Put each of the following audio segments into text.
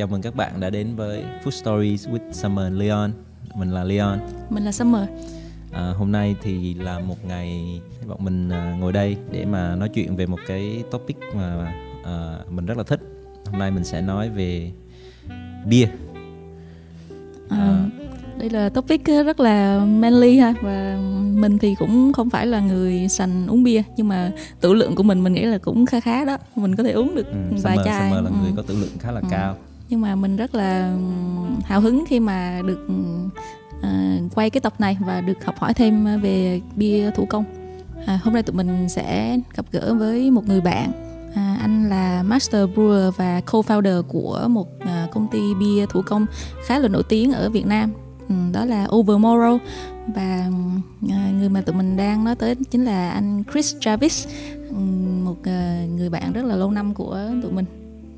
Chào mừng các bạn đã đến với Food Stories with Summer and Leon. Mình là Leon. Mình là Summer. À, hôm nay thì là một ngày bọn mình à, ngồi đây để mà nói chuyện về một cái topic mà à, mình rất là thích. Hôm nay mình sẽ nói về bia. À, đây là topic rất là manly ha và mình thì cũng không phải là người sành uống bia nhưng mà tử lượng của mình mình nghĩ là cũng khá khá đó mình có thể uống được Ừ, vài Summer, chai Summer là Ừ. người có tử lượng khá là Ừ. cao nhưng mà mình rất là hào hứng khi mà được uh, quay cái tập này và được học hỏi thêm về bia thủ công. À, hôm nay tụi mình sẽ gặp gỡ với một người bạn. À, anh là master brewer và co-founder của một à, công ty bia thủ công khá là nổi tiếng ở Việt Nam. Ừ, đó là Overmorrow. Và à, người mà tụi mình đang nói tới chính là anh Chris Travis một à, người bạn rất là lâu năm của tụi mình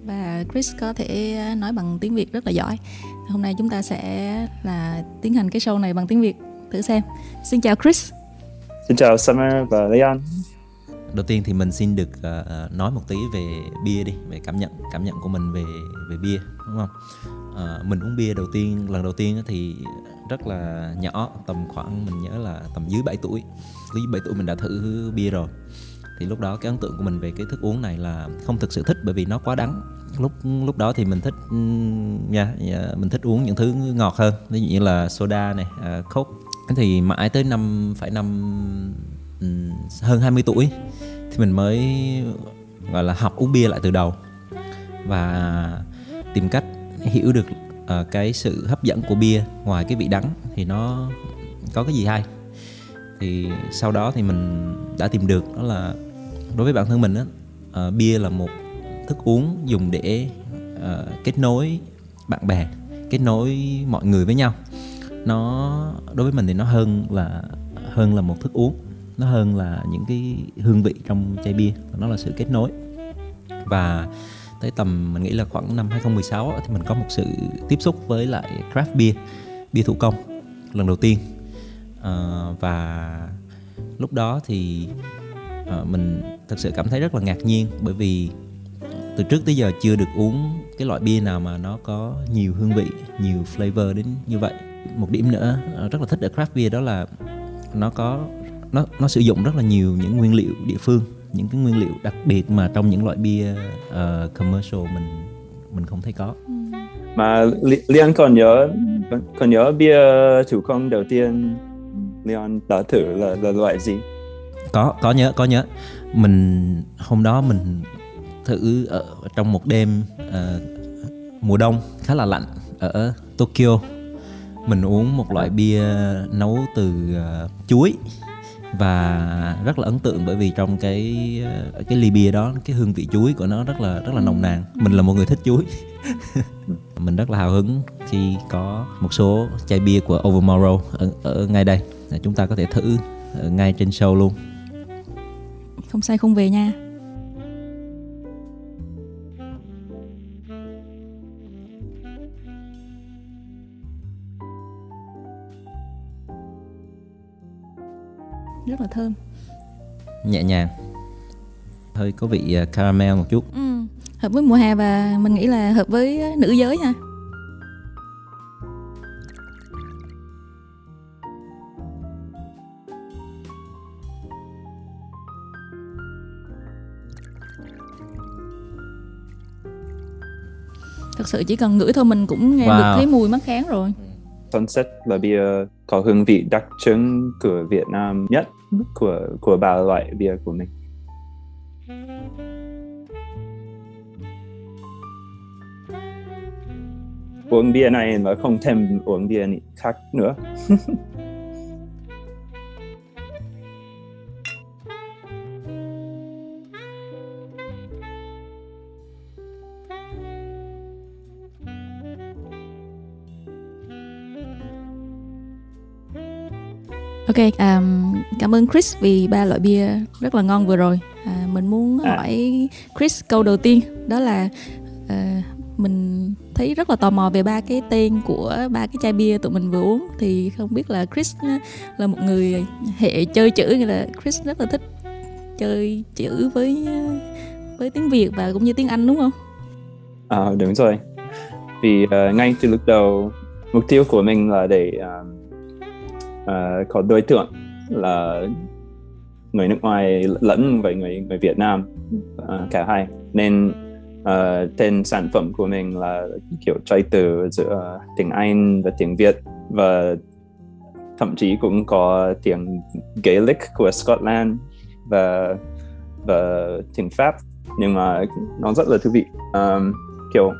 và Chris có thể nói bằng tiếng Việt rất là giỏi. Hôm nay chúng ta sẽ là tiến hành cái show này bằng tiếng Việt thử xem. Xin chào Chris. Xin chào Summer và Leon. Đầu tiên thì mình xin được ờ, ờ, nói một tí về bia đi, về cảm nhận cảm nhận của mình về về bia, đúng không? Ờ, mình uống bia đầu tiên lần đầu tiên á thì rất là nhỏ, tầm khoảng mình nhớ là tầm dưới 7 tuổi. Dưới 7 tuổi mình đã thử bia rồi. Thì lúc đó cái ấn tượng của mình về cái thức uống này là không thực sự thích bởi vì nó quá đắng. Lúc lúc đó thì mình thích ừm, nha, dạ, mình thích uống những thứ ngọt hơn, ví dụ như là soda này, uh, coke. Thì mãi tới năm phải năm ừm, hơn 20 tuổi thì mình mới gọi là học uống bia lại từ đầu và tìm cách hiểu được uh, cái sự hấp dẫn của bia ngoài cái vị đắng thì nó có cái gì hay thì sau đó thì mình đã tìm được đó là đối với bản thân mình á uh, bia là một thức uống dùng để uh, kết nối bạn bè kết nối mọi người với nhau. Nó đối với mình thì nó hơn là hơn là một thức uống. Nó hơn là những cái hương vị trong chai bia nó là sự kết nối. Và tới tầm mình nghĩ là khoảng năm 2016 thì mình có một sự tiếp xúc với lại craft beer bia thủ công lần đầu tiên. À, và lúc đó thì Ờ, mình thật sự cảm thấy rất là ngạc nhiên bởi vì từ trước tới giờ chưa được uống cái loại bia nào mà nó có nhiều hương vị nhiều flavor đến như vậy. Một điểm nữa ờ, rất là thích ở craft beer đó là nó có nó nó sử dụng rất là nhiều những nguyên liệu địa phương những cái nguyên liệu đặc biệt mà trong những loại bia uh, commercial mình mình không thấy có. Ừ. Mà Leon còn nhớ còn nhớ bia thủ công đầu tiên? Leon đã thử là là loại gì? Có có nhớ có nhớ. Mình hôm đó mình thử ở trong một đêm uh, mùa đông khá là lạnh ở Tokyo mình uống một loại bia nấu từ uh, chuối và rất là ấn tượng bởi vì trong cái cái ly bia đó cái hương vị chuối của nó rất là rất là nồng nàn. Mình là một người thích chuối. Mình rất là hào hứng khi có một số chai bia của Overmorrow ở, ở ngay đây. Chúng ta có thể thử ngay trên show luôn. Không say không về nha. Rất là thơm. nhẹ nhàng hơi có vị ờ, caramel một chút Ừ, hợp với mùa hè và mình nghĩ là hợp với nữ giới nha. Thật sự chỉ cần ngửi thôi mình cũng nghe được Wow. thấy mùi mắc kháng rồi. Sunset là bia có hương vị đặc trưng của Việt Nam nhất của của ba loại bia của mình. Uống bia này mà không thèm uống bia khác nữa. Ok, um, cảm ơn Chris vì ba loại bia rất là ngon vừa rồi. À, mình muốn À. hỏi Chris câu đầu tiên đó là à, mình thấy rất là tò mò về ba cái tên của ba cái chai bia tụi mình vừa uống thì không biết là Chris là một người hệ chơi chữ như là Chris rất là thích chơi chữ với với tiếng Việt và cũng như tiếng Anh đúng không? À, đúng rồi. vì uh, ngay từ lúc đầu mục tiêu của mình là để uh, uh, có đối tượng là người nước ngoài lẫn với người người Việt Nam. Ờ, uh, cả hai nên uh, tên sản phẩm của mình là kiểu trai từ giữa tiếng Anh và tiếng Việt và thậm chí cũng có tiếng Gaelic của Scotland và và tiếng Pháp. Nhưng mà nó rất là thú vị. Um, kiểu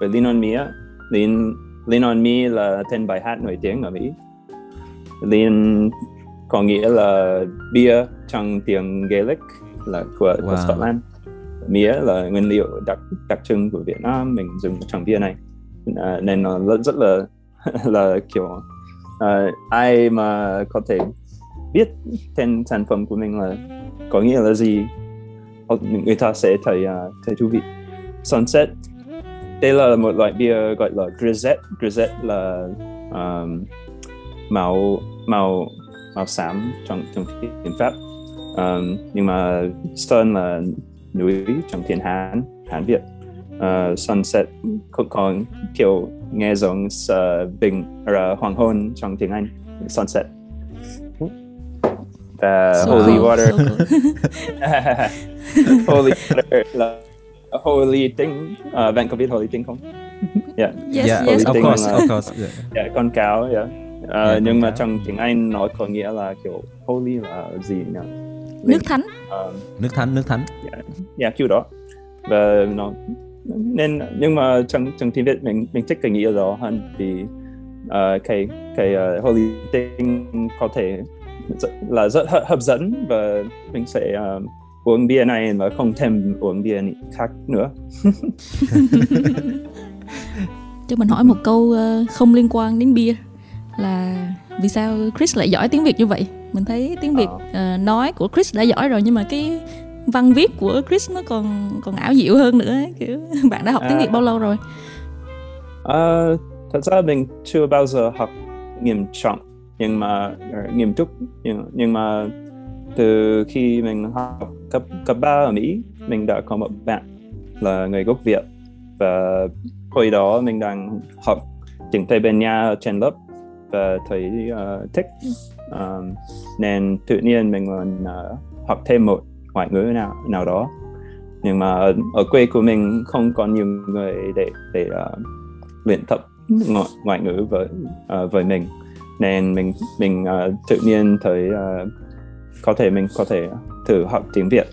với Lean on Me á Lean, Lean on Me là tên bài hát nổi tiếng ở Mỹ. Lean có nghĩa là bia trong tiếng Gaelic là của, wow. của Scotland. Mía là nguyên liệu đặc đặc trưng của Việt Nam mình dùng trong bia này. À, nên nó rất, là là kiểu uh, ai mà có thể biết tên sản phẩm của mình là có nghĩa là gì người ta sẽ thấy uh, thấy thú vị. Sunset đây là một loại bia gọi là grisette grisette là um, màu màu màu xám trong trong tiếng pháp. Um, nhưng mà sun là núi trong tiếng hán hán việt. Uh, sunset cũng còn kiểu nghe giống uh, bình uh, hoàng hôn trong tiếng anh sunset. Và uh, so holy water. So holy water là holy thing uh, bạn có biết holy thing không? Yeah. Yes, yeah yes. of course là, of course yeah. yeah, con cáo yeah. Uh, yeah, nhưng mà trong tiếng Anh nói có nghĩa là kiểu holy là gì nhỉ? Nước thánh. Uh, nước thánh, nước thánh. Yeah, yeah kiểu đó. Và nó nên nhưng mà trong trong tiếng Việt mình mình thích cái nghĩa đó hơn vì uh, cái cái uh, holy thing có thể là rất hấp dẫn và mình sẽ uh, uống bia này mà không thèm uống bia khác nữa. Cho mình hỏi một câu uh, không liên quan đến bia là vì sao Chris lại giỏi tiếng Việt như vậy? Mình thấy tiếng Việt uh, nói của Chris đã giỏi rồi nhưng mà cái văn viết của Chris nó còn còn ảo diệu hơn nữa ấy. kiểu bạn đã học tiếng Việt bao lâu rồi? Uh, thật ra mình chưa bao giờ học nghiêm trọng nhưng mà nghiêm túc nhưng, nhưng mà từ khi mình học cấp cấp ba ở Mỹ mình đã có một bạn là người gốc Việt và hồi đó mình đang học tiếng Tây Ban Nha trên lớp và thấy uh, thích. Um, nên tự nhiên mình còn uh, học thêm một ngoại ngữ nào nào đó. Nhưng mà ở, ở quê của mình không có nhiều người để để uh, luyện tập ngoại, ngoại ngữ với uh, với mình. Nên mình mình uh, tự nhiên thấy uh, có thể mình có thể thử học tiếng Việt.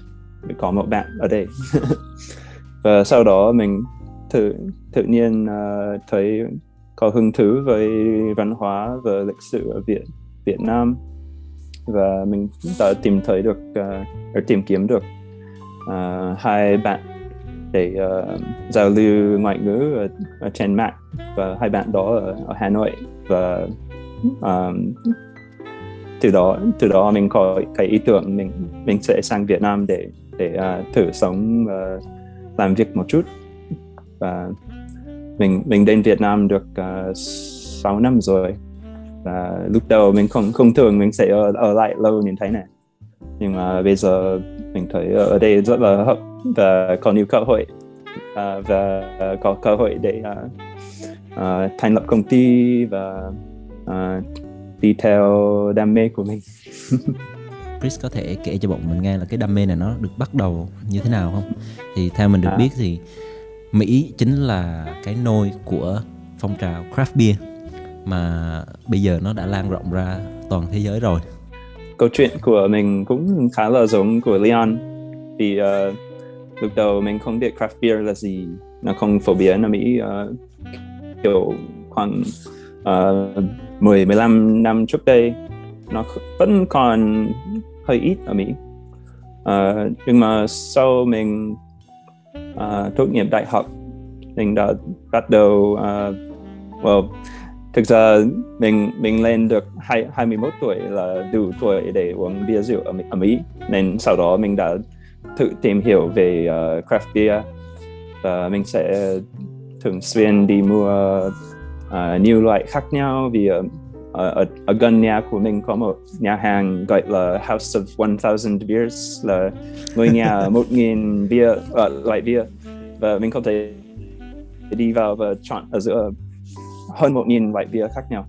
Có một bạn ở đây. Và sau đó mình tự tự nhiên uh, thấy có hứng thú với văn hóa và lịch sử ở Việt Việt Nam. Và mình đã tìm thấy được uh, tìm kiếm được uh, hai bạn để uh, giao lưu ngoại ngữ ở, ở trên mạng. Và hai bạn đó ở, ở Hà Nội. Và um, từ đó từ đó mình có cái ý tưởng mình mình sẽ sang Việt Nam để để uh, thử sống và làm việc một chút. Và mình mình đến Việt Nam được uh, 6 năm rồi và lúc đầu mình không không thường mình sẽ ở, ở lại lâu như thế này nhưng mà bây giờ mình thấy ở đây rất là hấp và có nhiều cơ hội uh, và có cơ hội để uh, uh, thành lập công ty và uh, đi theo đam mê của mình Chris có thể kể cho bọn mình nghe là cái đam mê này nó được bắt đầu như thế nào không? Thì theo mình được à. biết thì Mỹ chính là cái nôi của phong trào craft beer mà bây giờ nó đã lan rộng ra toàn thế giới rồi. Câu chuyện của mình cũng khá là giống của Leon vì uh, ờ, lúc đầu mình không biết craft beer là gì, nó không phổ biến ở Mỹ uh, kiểu khoảng uh, 10 15 năm trước đây nó vẫn còn hơi ít ở Mỹ. Uh, nhưng mà sau mình uh, tốt nghiệp đại học. Mình đã bắt đầu uh, well, thực ra mình mình lên được hai 21 tuổi là đủ tuổi để uống bia rượu ở, ở Mỹ. Nên sau đó mình đã tự tìm hiểu về uh, craft beer. Và mình sẽ thường xuyên đi mua uh, nhiều loại khác nhau vì uh, ở, ở gần nhà của mình có một nhà hàng gọi là House of 1000 Beers là ngôi nhà một nghìn bia uh, loại bia. Và mình có thể đi vào và chọn ở giữa hơn một nghìn loại bia khác nhau.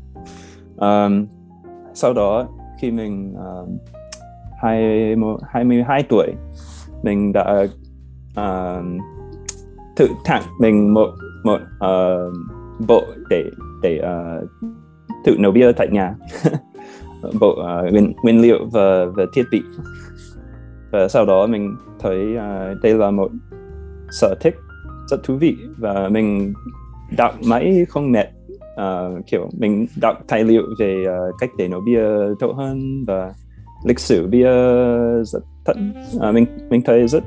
Um, sau đó khi mình uh, hai hai mươi hai tuổi mình đã uh, thử thẳng mình một một uh, bộ để để uh, tự nấu bia tại nhà. Bộ uh, nguyên nguyên liệu và và thiết bị. Và sau đó mình thấy uh, đây là một sở thích rất thú vị và mình đọc mãi không mệt. Uh, kiểu mình đọc tài liệu về uh, cách để nấu bia tốt hơn và lịch sử bia rất thật. Uh, mình mình thấy rất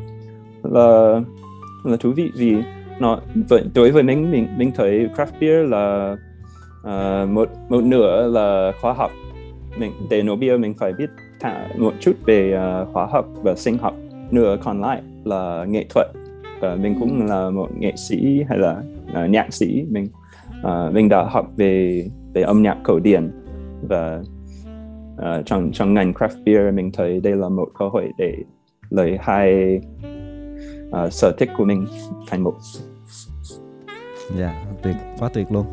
là là thú vị vì nó với, đối với mình mình mình thấy craft beer là uh, một một nửa là khoa học. Mình để nấu bia mình phải biết thả một chút về uh, hóa học và sinh học. Nửa còn lại là nghệ thuật. Và mình cũng là một nghệ sĩ hay là uh, nhạc sĩ. Mình uh, mình đã học về về âm nhạc cổ điển và uh, trong trong ngành craft beer mình thấy đây là một cơ hội để lấy hai uh, sở thích của mình thành một. Dạ yeah, tuyệt quá tuyệt luôn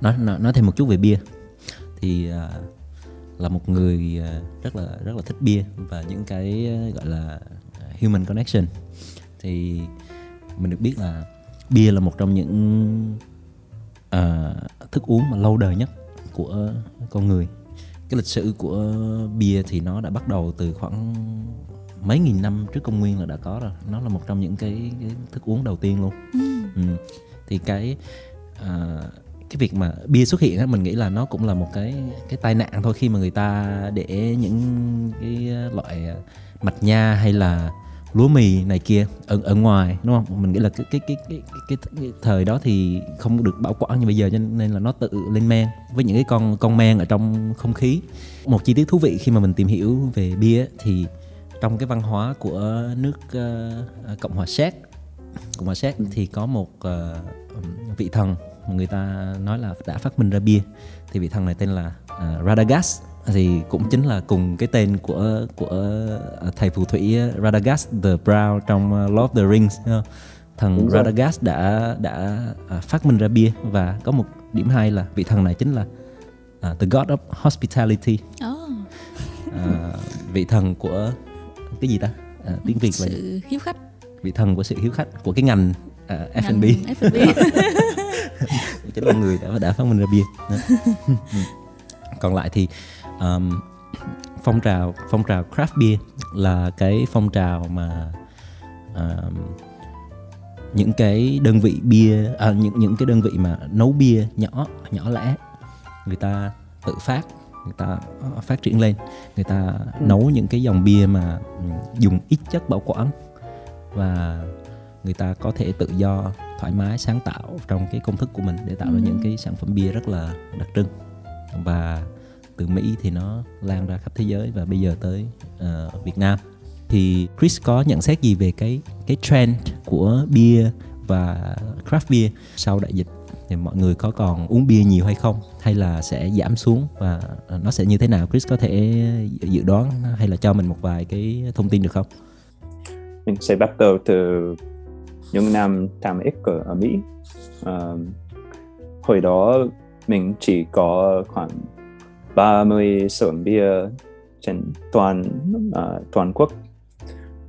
nói nói thêm một chút về bia. Thì uh, là một người uh, rất là rất là thích bia và những cái uh, gọi là human connection. Thì mình được biết là bia là một trong những uh, thức uống mà lâu đời nhất của con người. Cái lịch sử của bia thì nó đã bắt đầu từ khoảng mấy nghìn năm trước công nguyên là đã có rồi. Nó là một trong những cái, cái thức uống đầu tiên luôn. Ừ. Ừ. thì cái uh, cái việc mà bia xuất hiện á mình nghĩ là nó cũng là một cái cái tai nạn thôi khi mà người ta để những cái ờ, loại ờ, mạch nha hay là lúa mì này kia ở ở ngoài đúng không? Mình nghĩ là cái cái cái cái, cái, cái thời đó thì không được bảo quản như bây giờ nên là nó tự lên men với những cái con con men ở trong không khí. Một chi tiết thú vị khi mà mình tìm hiểu về bia thì trong cái văn hóa của nước uh, cộng hòa séc cộng hòa séc thì có một uh, vị thần người ta nói là đã phát minh ra bia. Thì vị thần này tên là uh, Radagast. Thì cũng chính là cùng cái tên của của thầy phù thủy Radagast the Brown trong Lord of the Rings thần Radagast đã đã phát minh ra bia. Và có một điểm hay là vị thần này chính là uh, the god of hospitality. Oh. uh, vị thần của cái gì ta? Uh, tiếng việt là sự hiếu khách. Vị thần của sự hiếu khách của cái ngành uh, F&B F&B chính là người đã đã phát minh ra bia. Còn lại thì um, phong trào phong trào craft beer là cái phong trào mà um, những cái đơn vị bia à, những những cái đơn vị mà nấu bia nhỏ nhỏ lẻ người ta tự phát người ta phát triển lên. Người ta ừ. nấu những cái dòng bia mà dùng ít chất bảo quản và người ta có thể tự do thoải mái sáng tạo trong cái công thức của mình để tạo ra những ừ. cái sản phẩm bia rất là đặc trưng. Và từ Mỹ thì nó lan ra khắp thế giới và bây giờ tới uh, Việt Nam. Thì Chris có nhận xét gì về cái cái trend của bia và craft beer sau đại dịch? Thì mọi người có còn uống bia nhiều hay không? Hay là sẽ giảm xuống? Và nó sẽ như thế nào? Chris có thể dự đoán hay là cho mình một vài cái thông tin được không? Mình sẽ bắt đầu từ những năm 8X ở, Mỹ. Um, hồi đó mình chỉ có khoảng 30 xưởng bia trên toàn uh, toàn quốc.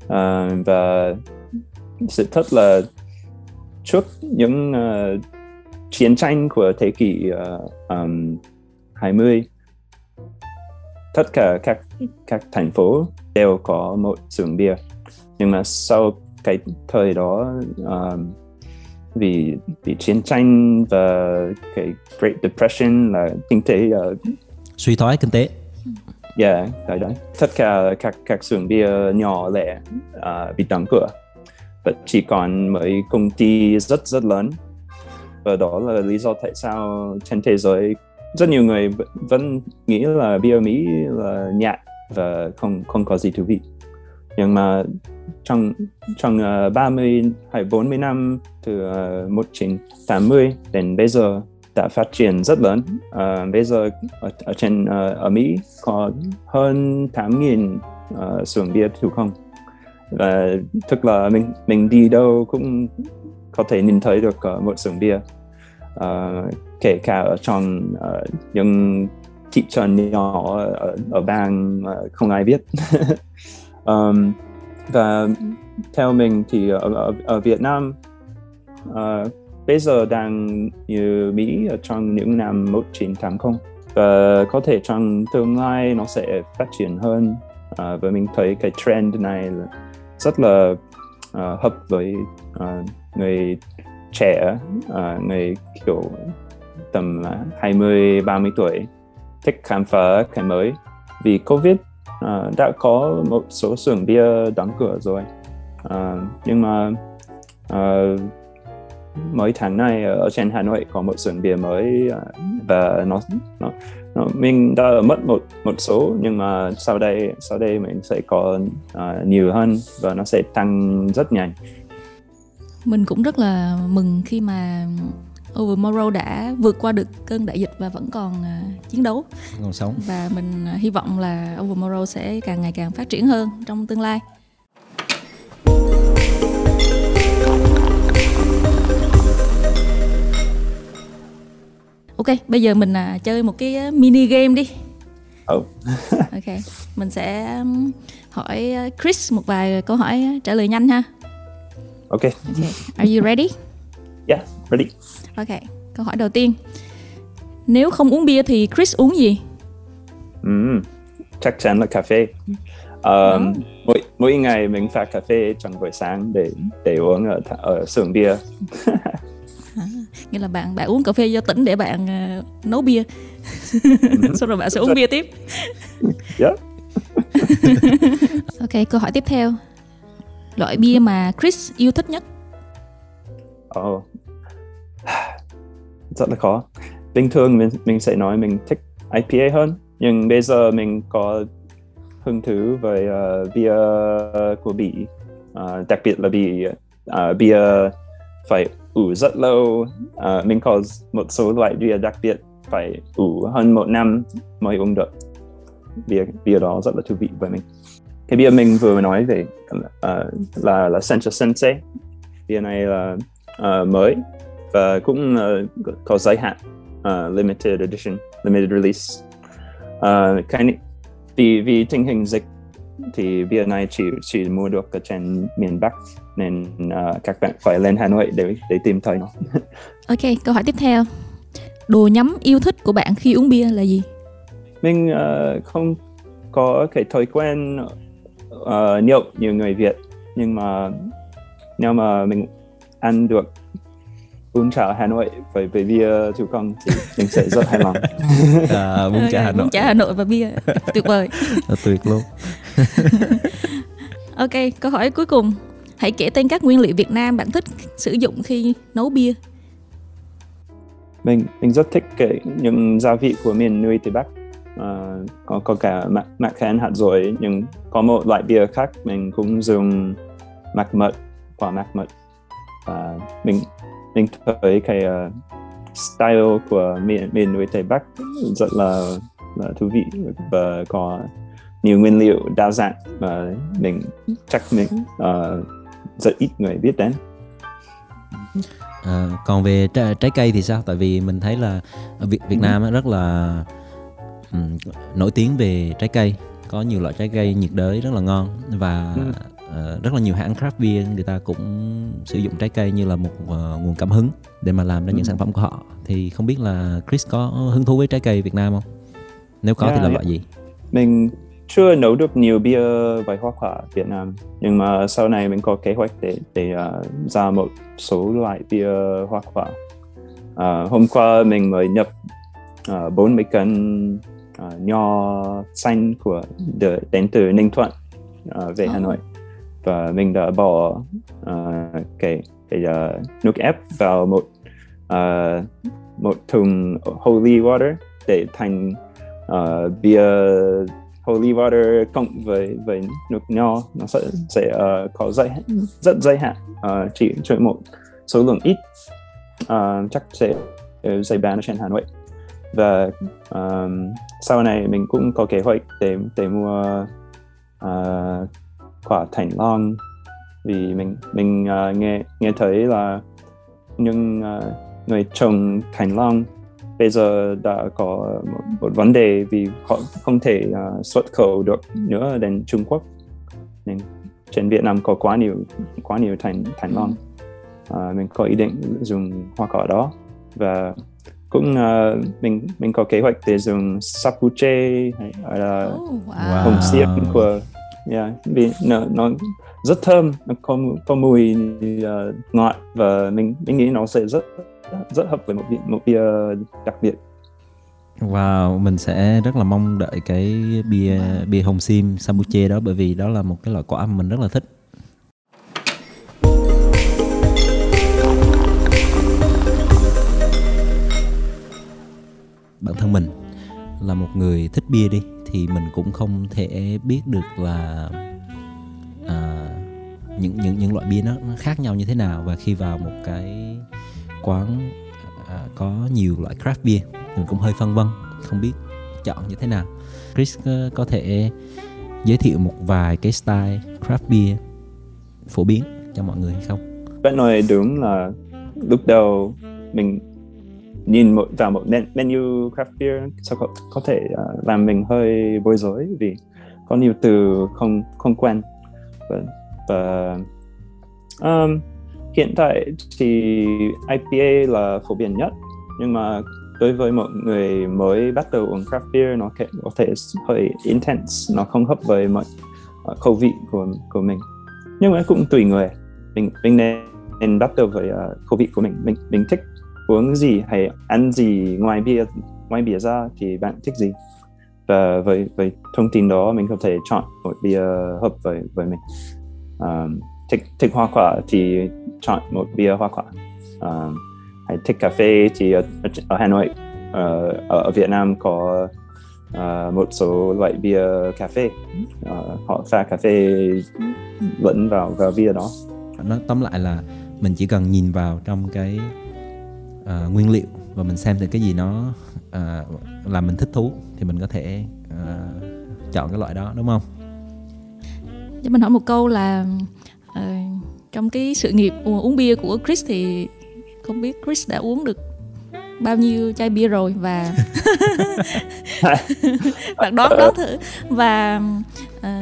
Uh, và sự thật là trước những uh, chiến tranh của thế kỷ uh, um, 20 tất cả các các thành phố đều có một xưởng bia. Nhưng mà sau cái thời đó uh, vì vì chiến tranh và cái Great Depression là kinh tế uh, suy thoái kinh tế. Yeah cái đấy tất cả các các xưởng bia nhỏ lẻ uh, bị đóng cửa. Và chỉ còn mấy công ty rất rất lớn. Và đó là lý do tại sao trên thế giới rất nhiều người vẫn nghĩ là bia Mỹ là nhạt và không không có gì thú vị nhưng mà trong trong ờ, uh, 30 hay 40 năm từ ờ, uh, 1980 đến bây giờ đã phát triển rất lớn. Uh, bây giờ ở, ở trên uh, ở Mỹ có hơn 8.000 uh, xưởng bia thủ công. Và tức là mình mình đi đâu cũng có thể nhìn thấy được uh, một xưởng bia. Uh, kể cả ở trong uh, những thị trấn nhỏ ở, ở bang uh, không ai biết. um, và theo mình thì ở, ở, ở Việt Nam uh, bây giờ đang như Mỹ trong những năm 1980 và có thể trong tương lai nó sẽ phát triển hơn. Uh, và mình thấy cái trend này là rất là uh, hợp với uh, người trẻ uh, người kiểu tầm uh, 20 30 tuổi thích khám phá cái mới. Vì Covid uh, đã có một số xưởng bia đóng cửa rồi. Uh, nhưng mà ờ, uh, mới tháng này ở trên Hà Nội có một xưởng bia mới uh, và nó nó nó mình đã mất một một số nhưng mà sau đây sau đây mình sẽ có uh, nhiều hơn và nó sẽ tăng rất nhanh. Mình cũng rất là mừng khi mà Overmorrow đã vượt qua được cơn đại dịch và vẫn còn uh, chiến đấu còn sống và mình uh, hy vọng là Overmorrow sẽ càng ngày càng phát triển hơn trong tương lai Ok, bây giờ mình uh, chơi một cái mini game đi. Oh. ok, mình sẽ hỏi Chris một vài câu hỏi trả lời nhanh ha. Ok. Okay. Are you ready? Yeah, ready. Ok, câu hỏi đầu tiên. Nếu không uống bia thì Chris uống gì? Mm, chắc chắn là cà phê. Um, mỗi mỗi ngày mình pha cà phê trong buổi sáng để để uống ở ở xưởng bia. à, nghĩa là bạn bạn uống cà phê do tỉnh để bạn uh, nấu bia. Sau rồi bạn sẽ uống bia tiếp. Yeah. ok, câu hỏi tiếp theo. Loại bia mà Chris yêu thích nhất? Oh, rất là khó. Bình thường mình mình sẽ nói mình thích IPA hơn nhưng bây giờ mình có hứng thú với uh, bia của Bỉ. Uh, đặc biệt là bia uh, ờ, bia phải ủ rất lâu. Uh, mình có một số loại bia đặc biệt phải ủ hơn một năm mới uống được. Bia bia đó rất là thú vị với mình. Cái bia mình vừa nói về uh, là là Sencha Sensei. Bia này là uh, mới và cũng uh, có giới hạn uh, limited edition limited release uh, cái vì vì tình hình dịch thì bia này chỉ chỉ mua được ở trên miền Bắc nên uh, các bạn phải lên Hà Nội để để tìm thấy nó. ok, câu hỏi tiếp theo. Đồ nhắm yêu thích của bạn khi uống bia là gì? Mình uh, không có cái thói quen uh, nhậu như người Việt nhưng mà nếu mà mình ăn được bún chả Hà Nội với với bia thủ công thì mình sẽ rất hài lòng. à, bún chả Hà Nội. Bún chả Hà Nội và bia tuyệt vời. tuyệt luôn. ok, câu hỏi cuối cùng. Hãy kể tên các nguyên liệu Việt Nam bạn thích sử dụng khi nấu bia. Mình mình rất thích cái những gia vị của miền núi Tây Bắc. Uh, có có cả mạc, mạc khen hạt rồi nhưng có một loại bia khác mình cũng dùng mạc mật quả mạc mật và mình mình thấy cái uh, style của miền miền núi Tây Bắc rất là là thú vị và có nhiều nguyên liệu đa dạng mà mình chắc mình uh, rất ít người biết đến. À, còn về trái, trái cây thì sao? Tại vì mình thấy là Việt Việt Nam rất là um, nổi tiếng về trái cây, có nhiều loại trái cây nhiệt đới rất là ngon và ừ rất là nhiều hãng craft beer người ta cũng sử dụng trái cây như là một uh, nguồn cảm hứng để mà làm ra những ừ. sản phẩm của họ thì không biết là Chris có hứng thú với trái cây Việt Nam không? Nếu có yeah, thì là loại gì? Mình chưa nấu được nhiều bia với hoa quả Việt Nam nhưng mà sau này mình có kế hoạch để để uh, ra một số loại bia hoa quả. Uh, hôm qua mình mới nhập uh, 40 cân uh, nho xanh của đến từ Ninh Thuận uh, về Hà Nội và mình đã bỏ uh, cái cái uh, nước ép vào một uh, một thùng holy water để thành uh, bia holy water cộng với với nước nho. Nó sẽ sẽ uh, có giới rất giới hạn uh, chỉ cho một số lượng ít. Uh, chắc sẽ sẽ bán ở trên Hà Nội. Và um, sau này mình cũng có kế hoạch để để mua uh, quả thành long vì mình mình uh, nghe nghe thấy là những uh, người trồng thành long bây giờ đã có một, một vấn đề vì họ không thể uh, xuất khẩu được nữa đến Trung Quốc. Nên trên Việt Nam có quá nhiều quá nhiều thành thành long. Uh, mình có ý định dùng hoa quả đó. Và cũng uh, mình mình có kế hoạch để dùng sapuche hay là Oh, Wow. hồng xiêm của yeah, vì nó, nó rất thơm nó có có mùi uh, ngọt và mình mình nghĩ nó sẽ rất rất hợp với một bia, một bia đặc biệt Wow, mình sẽ rất là mong đợi cái bia bia hồng sim sambuche đó bởi vì đó là một cái loại quả mình rất là thích. Bản thân mình là một người thích bia đi thì mình cũng không thể biết được là à, những những những loại bia nó, nó khác nhau như thế nào. Và khi vào một cái quán à, có nhiều loại craft beer mình cũng hơi phân vân không biết chọn như thế nào. Chris ờ, có, thể giới thiệu một vài cái style craft beer phổ biến cho mọi người hay không? Bạn nói đúng là lúc đầu mình nhìn một vào một men- menu craft beer sao có, có thể uh, làm mình hơi bối rối vì có nhiều từ không không quen. Và, và um, hiện tại thì IPA là phổ biến nhất nhưng mà đối với một người mới bắt đầu uống craft beer nó có- có thể hơi intense nó không hợp với mọi uh, khẩu vị của của mình. Nhưng mà cũng tùy người mình mình nên, nên bắt đầu với uh, khẩu vị của mình mình mình thích uống gì hay ăn gì ngoài bia ngoài bia ra thì bạn thích gì? Và với với thông tin đó mình có thể chọn một bia hợp với với mình. Um, thích thích hoa quả thì chọn một bia hoa quả. Um, hay thích cà phê thì ở, ở, Hà Nội ờ, ở, ở Việt Nam có uh, một số loại bia cà phê. Uh, họ pha cà phê lẫn vào vào bia đó. Nó tóm lại là mình chỉ cần nhìn vào trong cái à, nguyên liệu và mình xem từ cái gì nó à, làm mình thích thú thì mình có thể à, chọn cái loại đó đúng không? Cho mình hỏi một câu là ờ, trong cái sự nghiệp uống, bia của Chris thì không biết Chris đã uống được bao nhiêu chai bia rồi và bạn đoán đoán thử. Và ờ,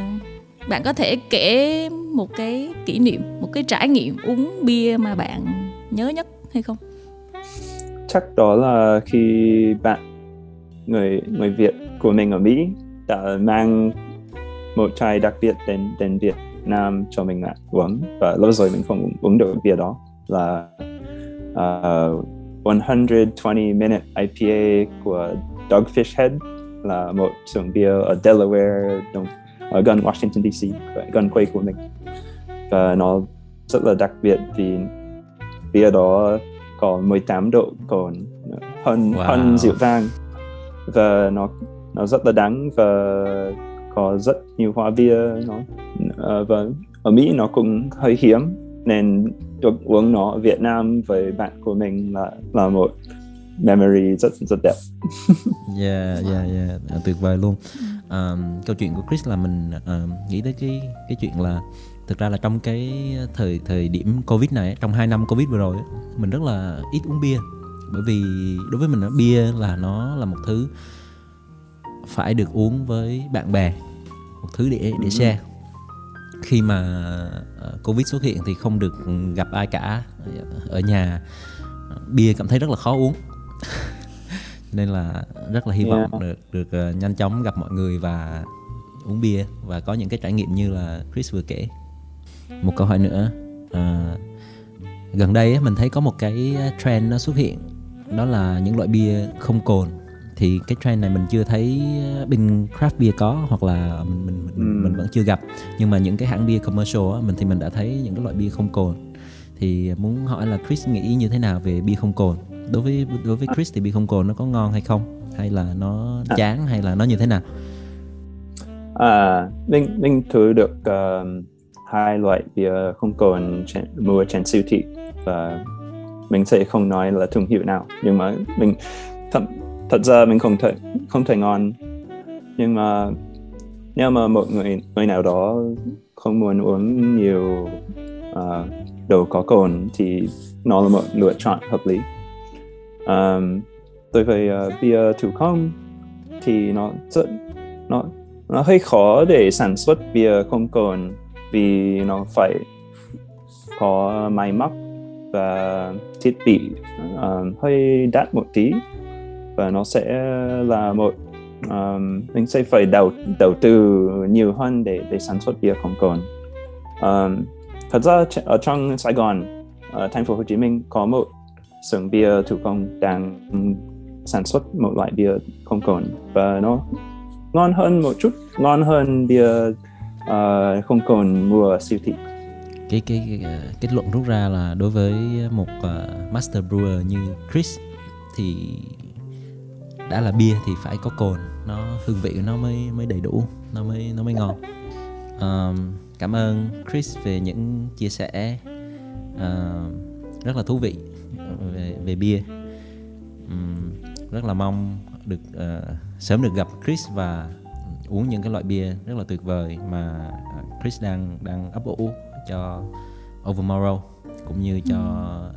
bạn có thể kể một cái kỷ niệm một cái trải nghiệm uống bia mà bạn nhớ nhất hay không chắc đó là khi bạn người người Việt của mình ở Mỹ đã mang một chai đặc biệt đến đến Việt Nam cho mình ạ uống. Và lâu rồi mình không uống được bia đó. Là à, uh, 120 minute IPA của Dogfish Head là một xưởng bia ở Delaware đồng, ở gần Washington DC gần quê của mình. Và nó rất là đặc biệt vì bia đó có 18 độ cồn. Hơn Wow. hơn rượu vang. Và nó nó rất là đắng và có rất nhiều hoa bia. Nó ờ, và ở Mỹ nó cũng hơi hiếm. Nên được uống nó ở Việt Nam với bạn của mình là là một memory rất rất đẹp. Yeah, yeah, yeah, à, tuyệt vời luôn. À, câu chuyện của Chris là mình à, nghĩ tới cái cái chuyện là thực ra là trong cái thời thời điểm Covid này, trong 2 năm Covid vừa rồi, mình rất là ít uống bia. Bởi vì đối với mình bia là nó là một thứ phải được uống với bạn bè, một thứ để để share. Khi mà à, Covid xuất hiện thì không được gặp ai cả ở nhà bia cảm thấy rất là khó uống nên là rất là hy vọng Yeah. được được ờ, nhanh chóng gặp mọi người và uống bia và có những cái trải nghiệm như là Chris vừa kể. Một câu hỏi nữa, ờ, gần đây mình thấy có một cái trend nó xuất hiện, đó là những loại bia không cồn. Thì cái trend này mình chưa thấy ờ, bên craft beer có hoặc là mình mình mình, Ừm. mình vẫn chưa gặp. Nhưng mà những cái hãng bia commercial á, mình thì mình đã thấy những cái loại bia không cồn. Thì muốn hỏi là Chris nghĩ như thế nào về bia không cồn? Đối với đối với Chris thì bia không cồn nó có ngon hay không? Hay là nó chán hay là nó như thế nào? À, mình mình thử được um, hai loại bia không cồn trên, mua trên siêu thị. Và mình sẽ không nói là thương hiệu nào nhưng mà mình thật thật ra mình không thể không thể ngon. Nhưng mà nếu mà một người người nào đó không muốn uống nhiều uh, đồ có cồn thì nó là một lựa chọn hợp lý. Um, đối với uh, bia thủ công thì nó rất nó nó hơi khó để sản xuất bia không cồn vì nó phải có máy móc và thiết bị uh, hơi đắt một tí. Và nó sẽ là một um, mình sẽ phải đầu đầu tư nhiều hơn để để sản xuất bia không cồn um, ờ, thật ra ở trong Sài Gòn ở thành phố Hồ Chí Minh có một xưởng bia thủ công đang sản xuất một loại bia không cồn và nó ngon hơn một chút ngon hơn bia uh, không còn mua siêu thị. Cái, cái cái à, kết luận rút ra là đối với một uh, master brewer như Chris thì đã là bia thì phải có cồn. Nó hương vị của nó mới mới đầy đủ nó mới nó mới ngon. Um, cảm ơn Chris về những chia sẻ uh, rất là thú vị về về bia. Um, rất là mong được uh, sớm được gặp Chris và uống những cái loại bia rất là tuyệt vời mà Chris đang đang ấp ủ cho Overmorrow cũng như cho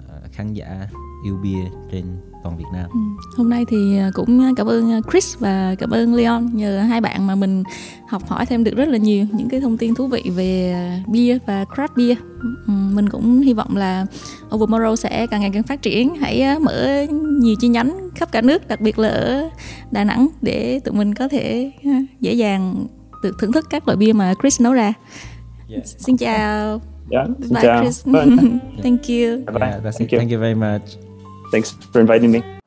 ừ. khán giả yêu bia trên toàn Việt Nam. Ừ. Hôm nay thì à, cũng cảm ơn à, Chris và cảm ơn Leon nhờ hai bạn mà mình học hỏi thêm được rất là nhiều những cái thông tin thú vị về à, bia và craft beer. Ừ, mình cũng hy vọng là Overmorrow sẽ càng ngày càng phát triển, hãy mở nhiều chi nhánh khắp cả nước, đặc biệt là ở Đà Nẵng để tụi mình có thể dễ dàng được thưởng thức các loại bia mà Chris nấu ra. Yeah. Xin chào. Yeah, Bye, chào. Chris. Thank you. Yeah, that's Thank it. You. Thank you very much. Thanks for inviting me.